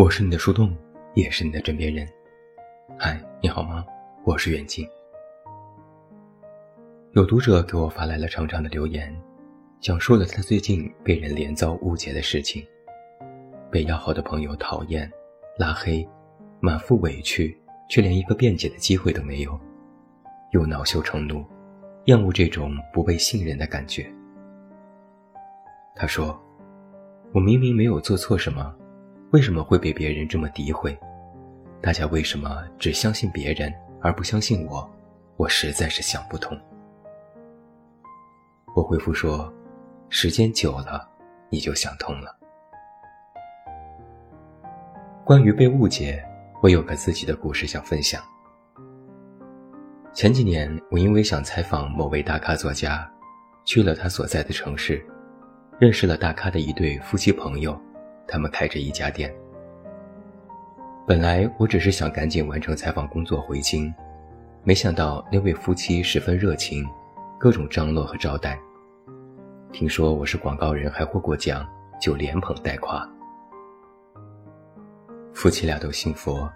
我是你的树洞，也是你的枕边人。嗨，你好吗？我是远近。有读者给我发来了长长的留言，讲述了他最近被人连遭误解的事情，被要好的朋友讨厌、拉黑，满腹委屈，却连一个辩解的机会都没有，又恼羞成怒，厌恶这种不被信任的感觉。他说：“我明明没有做错什么。”为什么会被别人这么诋毁？大家为什么只相信别人而不相信我？我实在是想不通。我回复说：时间久了，你就想通了。关于被误解，我有个自己的故事想分享。前几年，我因为想采访某位大咖作家，去了他所在的城市，认识了大咖的一对夫妻朋友。他们开着一家店。本来我只是想赶紧完成采访工作回京，没想到那位夫妻十分热情，各种张罗和招待。听说我是广告人，还获过奖，就连捧带夸。夫妻俩都信佛，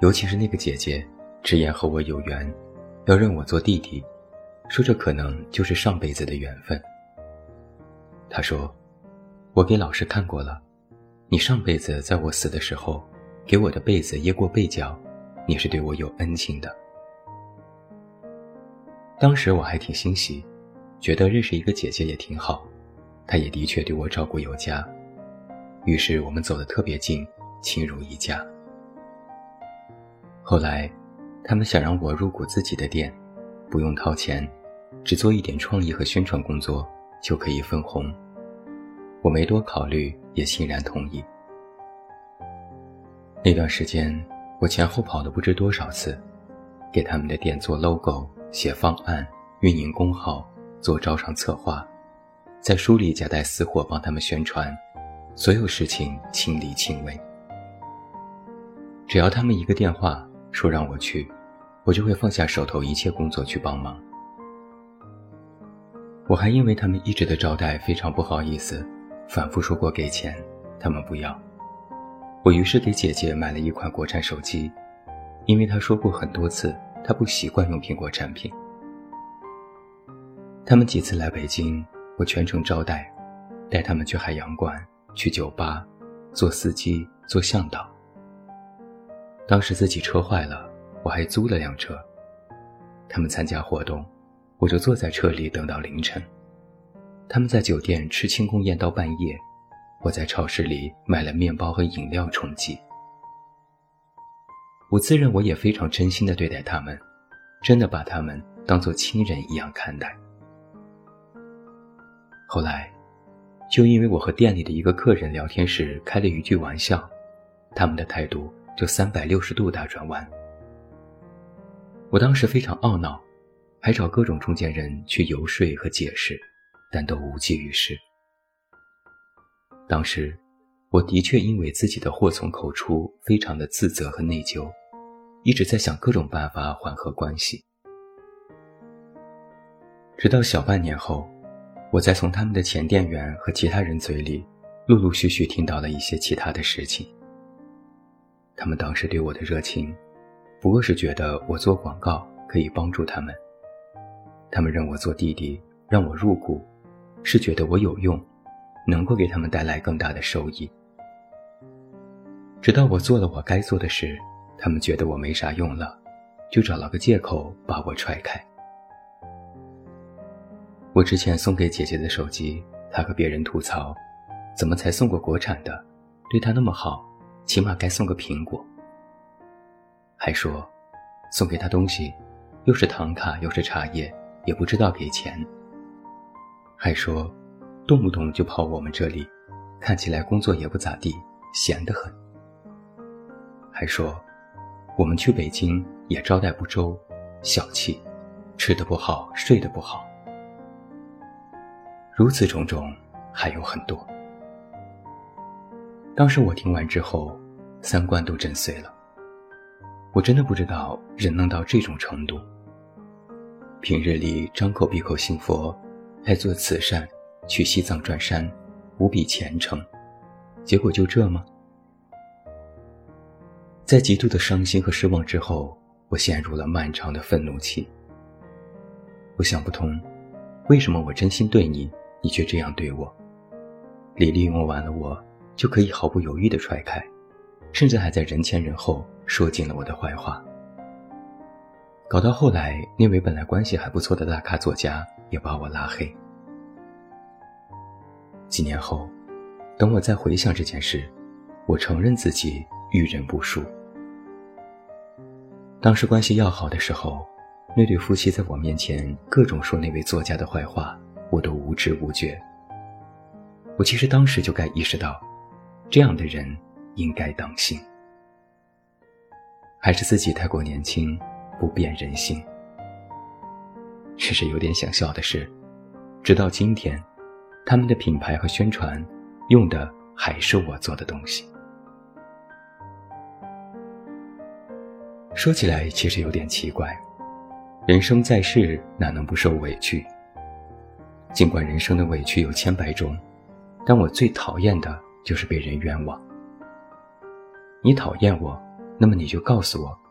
尤其是那个姐姐，直言和我有缘，要认我做弟弟，说这可能就是上辈子的缘分。她说：“我给老师看过了。”你上辈子在我死的时候，给我的被子掖过被角，你是对我有恩情的。当时我还挺欣喜，觉得认识一个姐姐也挺好，她也的确对我照顾有加，于是我们走得特别近，亲如一家。后来，他们想让我入股自己的店，不用掏钱，只做一点创意和宣传工作就可以分红。我没多考虑，也欣然同意。那段时间，我前后跑了不知多少次，给他们的店做 logo、写方案、运营公号、做招商策划，在书里夹带私货帮他们宣传，所有事情亲力亲为。只要他们一个电话说让我去，我就会放下手头一切工作去帮忙。我还因为他们一直的招待非常不好意思。反复说过给钱，他们不要。我于是给姐姐买了一款国产手机，因为她说过很多次，她不习惯用苹果产品。他们几次来北京，我全程招待，带他们去海洋馆、去酒吧，做司机、做向导。当时自己车坏了，我还租了辆车。他们参加活动，我就坐在车里等到凌晨。他们在酒店吃庆功宴到半夜，我在超市里买了面包和饮料充饥。我自认我也非常真心的对待他们，真的把他们当做亲人一样看待。后来，就因为我和店里的一个客人聊天时开了一句玩笑，他们的态度就三百六十度大转弯。我当时非常懊恼，还找各种中间人去游说和解释。但都无济于事。当时，我的确因为自己的祸从口出，非常的自责和内疚，一直在想各种办法缓和关系。直到小半年后，我才从他们的前店员和其他人嘴里，陆陆续续听到了一些其他的事情。他们当时对我的热情，不过是觉得我做广告可以帮助他们，他们认我做弟弟，让我入股。是觉得我有用，能够给他们带来更大的收益。直到我做了我该做的事，他们觉得我没啥用了，就找了个借口把我踹开。我之前送给姐姐的手机，她和别人吐槽，怎么才送过国产的？对她那么好，起码该送个苹果。还说，送给她东西，又是唐卡又是茶叶，也不知道给钱。还说，动不动就跑我们这里，看起来工作也不咋地，闲得很。还说，我们去北京也招待不周，小气，吃的不好，睡得不好。如此种种还有很多。当时我听完之后，三观都震碎了。我真的不知道人能到这种程度。平日里张口闭口信佛。爱做慈善，去西藏转山，无比虔诚，结果就这吗？在极度的伤心和失望之后，我陷入了漫长的愤怒期。我想不通，为什么我真心对你，你却这样对我？你利用完了我，就可以毫不犹豫地踹开，甚至还在人前人后说尽了我的坏话。搞到后来，那位本来关系还不错的大咖作家也把我拉黑。几年后，等我再回想这件事，我承认自己遇人不淑。当时关系要好的时候，那对夫妻在我面前各种说那位作家的坏话，我都无知无觉。我其实当时就该意识到，这样的人应该当心。还是自己太过年轻。不变人心。其实有点想笑的是，直到今天，他们的品牌和宣传用的还是我做的东西。说起来其实有点奇怪，人生在世哪能不受委屈？尽管人生的委屈有千百种，但我最讨厌的就是被人冤枉。你讨厌我，那么你就告诉我。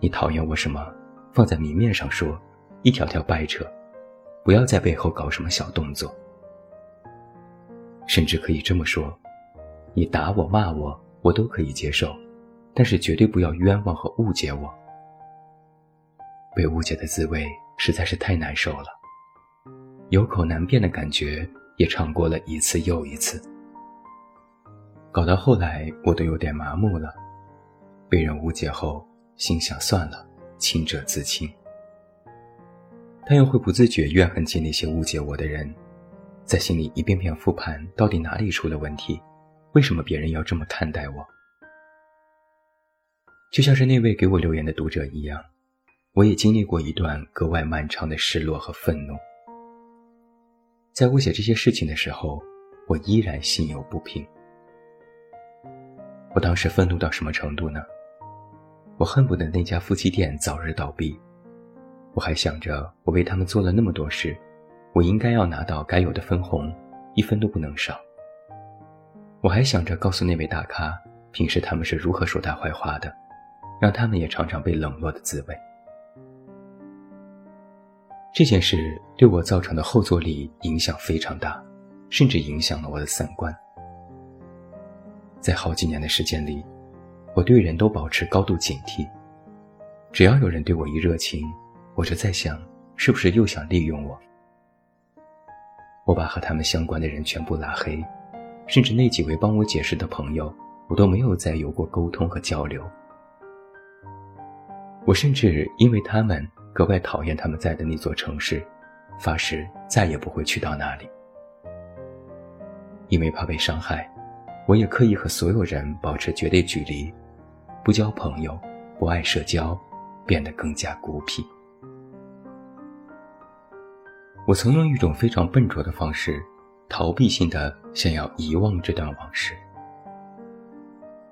你讨厌我什么？放在明面上说，一条条掰扯，不要在背后搞什么小动作。甚至可以这么说：你打我、骂我，我都可以接受，但是绝对不要冤枉和误解我。被误解的滋味实在是太难受了，有口难辩的感觉也尝过了一次又一次，搞到后来我都有点麻木了。被人误解后。心想算了，清者自清。但又会不自觉怨恨起那些误解我的人，在心里一遍遍复盘，到底哪里出了问题？为什么别人要这么看待我？就像是那位给我留言的读者一样，我也经历过一段格外漫长的失落和愤怒。在我写这些事情的时候，我依然心有不平。我当时愤怒到什么程度呢？我恨不得那家夫妻店早日倒闭，我还想着我为他们做了那么多事，我应该要拿到该有的分红，一分都不能少。我还想着告诉那位大咖，平时他们是如何说他坏话的，让他们也尝尝被冷落的滋味。这件事对我造成的后坐力影响非常大，甚至影响了我的三观。在好几年的时间里。我对人都保持高度警惕，只要有人对我一热情，我就在想，是不是又想利用我？我把和他们相关的人全部拉黑，甚至那几位帮我解释的朋友，我都没有再有过沟通和交流。我甚至因为他们格外讨厌他们在的那座城市，发誓再也不会去到那里，因为怕被伤害，我也刻意和所有人保持绝对距离。不交朋友，不爱社交，变得更加孤僻。我曾用一种非常笨拙的方式，逃避性的想要遗忘这段往事。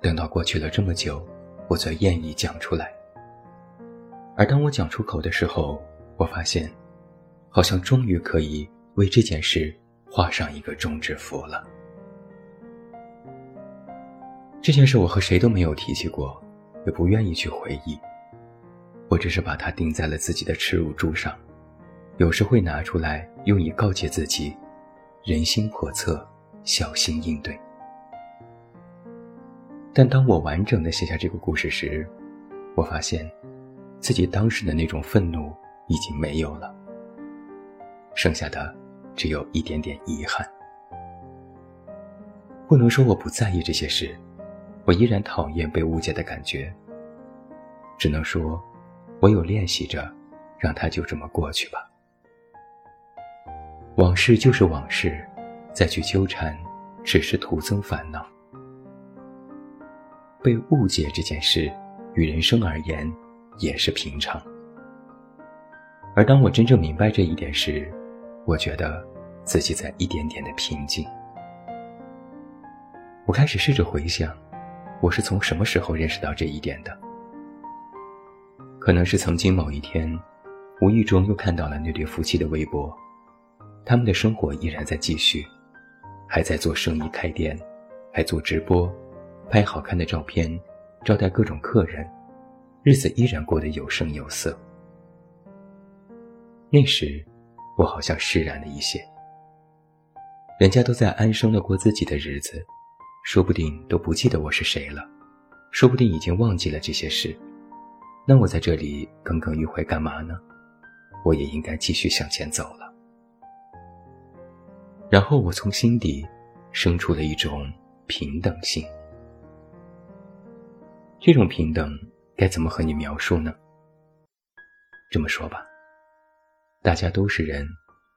等到过去了这么久，我才愿意讲出来。而当我讲出口的时候，我发现，好像终于可以为这件事画上一个终止符了。这件事我和谁都没有提起过。也不愿意去回忆，我只是把它钉在了自己的耻辱柱上，有时会拿出来用以告诫自己：人心叵测，小心应对。但当我完整的写下这个故事时，我发现，自己当时的那种愤怒已经没有了，剩下的只有一点点遗憾。不能说我不在意这些事。我依然讨厌被误解的感觉，只能说，我有练习着，让它就这么过去吧。往事就是往事，再去纠缠，只是徒增烦恼。被误解这件事，与人生而言也是平常。而当我真正明白这一点时，我觉得自己在一点点的平静。我开始试着回想。我是从什么时候认识到这一点的？可能是曾经某一天，无意中又看到了那对夫妻的微博，他们的生活依然在继续，还在做生意、开店，还做直播，拍好看的照片，招待各种客人，日子依然过得有声有色。那时，我好像释然了一些。人家都在安生的过自己的日子，说不定都不记得我是谁了，说不定已经忘记了这些事。那我在这里耿耿于怀干嘛呢？我也应该继续向前走了。然后我从心底生出了一种平等性。这种平等该怎么和你描述呢？这么说吧，大家都是人，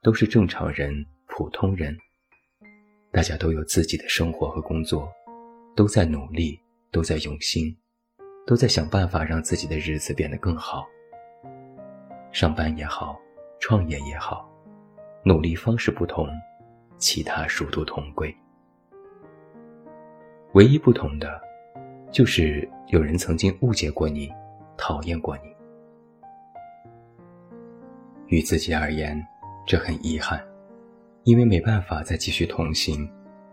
都是正常人、普通人，大家都有自己的生活和工作，都在努力，都在用心。都在想办法让自己的日子变得更好。上班也好，创业也好，努力方式不同，其他殊途同归。唯一不同的，就是有人曾经误解过你，讨厌过你。与自己而言，这很遗憾，因为没办法再继续同行，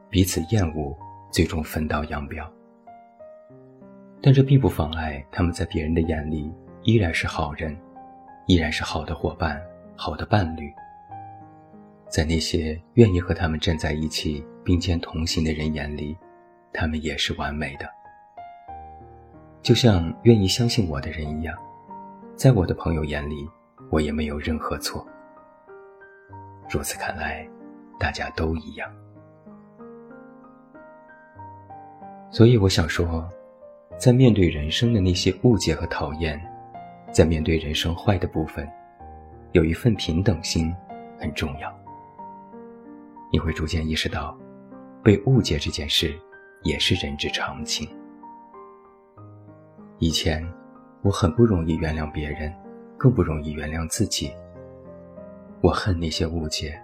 彼此厌恶，最终分道扬镳。但这并不妨碍他们在别人的眼里依然是好人，依然是好的伙伴、好的伴侣。在那些愿意和他们站在一起并肩同行的人眼里，他们也是完美的。就像愿意相信我的人一样，在我的朋友眼里，我也没有任何错。如此看来，大家都一样。所以我想说。在面对人生的那些误解和讨厌，在面对人生坏的部分，有一份平等心很重要。你会逐渐意识到，被误解这件事也是人之常情。以前，我很不容易原谅别人，更不容易原谅自己。我恨那些误解，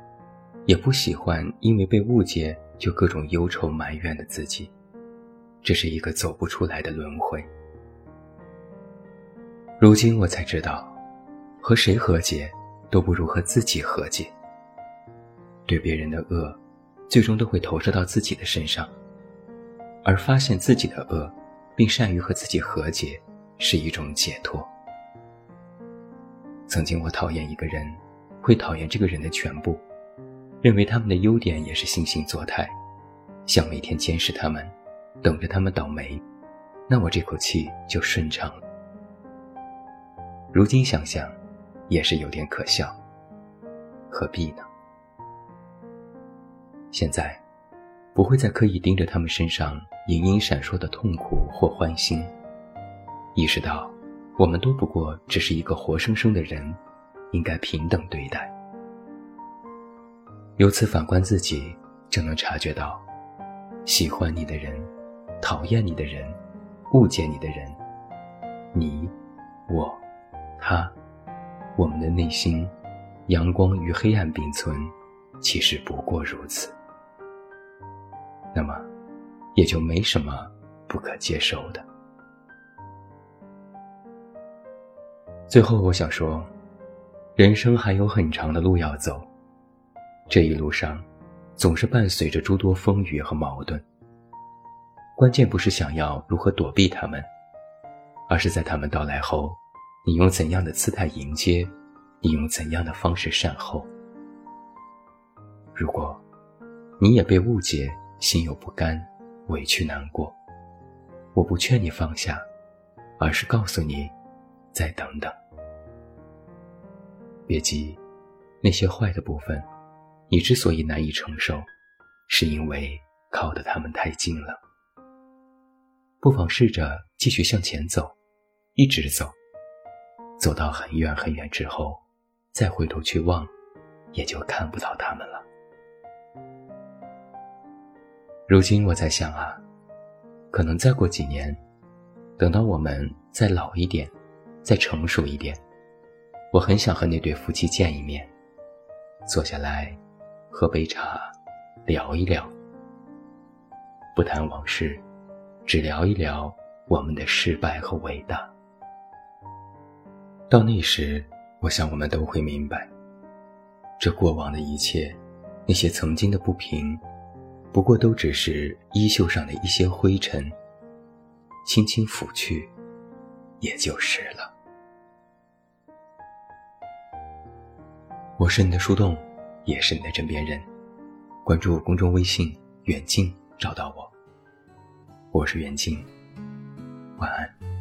也不喜欢因为被误解就各种忧愁埋怨的自己。这是一个走不出来的轮回。如今我才知道，和谁和解，都不如和自己和解。对别人的恶，最终都会投射到自己的身上，而发现自己的恶，并善于和自己和解，是一种解脱。曾经我讨厌一个人，会讨厌这个人的全部，认为他们的优点也是惺惺作态，想每天监视他们。等着他们倒霉，那我这口气就顺畅了。如今想想，也是有点可笑。何必呢？现在，不会再刻意盯着他们身上隐隐闪烁的痛苦或欢心，意识到，我们都不过只是一个活生生的人，应该平等对待。由此反观自己，就能察觉到，喜欢你的人。讨厌你的人，误解你的人，你，我，他，我们的内心，阳光与黑暗并存，其实不过如此。那么，也就没什么不可接受的。最后，我想说，人生还有很长的路要走，这一路上，总是伴随着诸多风雨和矛盾。关键不是想要如何躲避他们，而是在他们到来后，你用怎样的姿态迎接，你用怎样的方式善后。如果，你也被误解，心有不甘，委屈难过，我不劝你放下，而是告诉你，再等等，别急，那些坏的部分，你之所以难以承受，是因为靠得他们太近了。不妨试着继续向前走，一直走，走到很远很远之后，再回头去望，也就看不到他们了。如今我在想啊，可能再过几年，等到我们再老一点，再成熟一点，我很想和那对夫妻见一面，坐下来，喝杯茶，聊一聊，不谈往事。只聊一聊我们的失败和伟大。到那时，我想我们都会明白，这过往的一切，那些曾经的不平，不过都只是衣袖上的一些灰尘。轻轻拂去，也就是了。我是你的树洞，也是你的枕边人。关注公众微信“远近”，找到我。我是远近，晚安。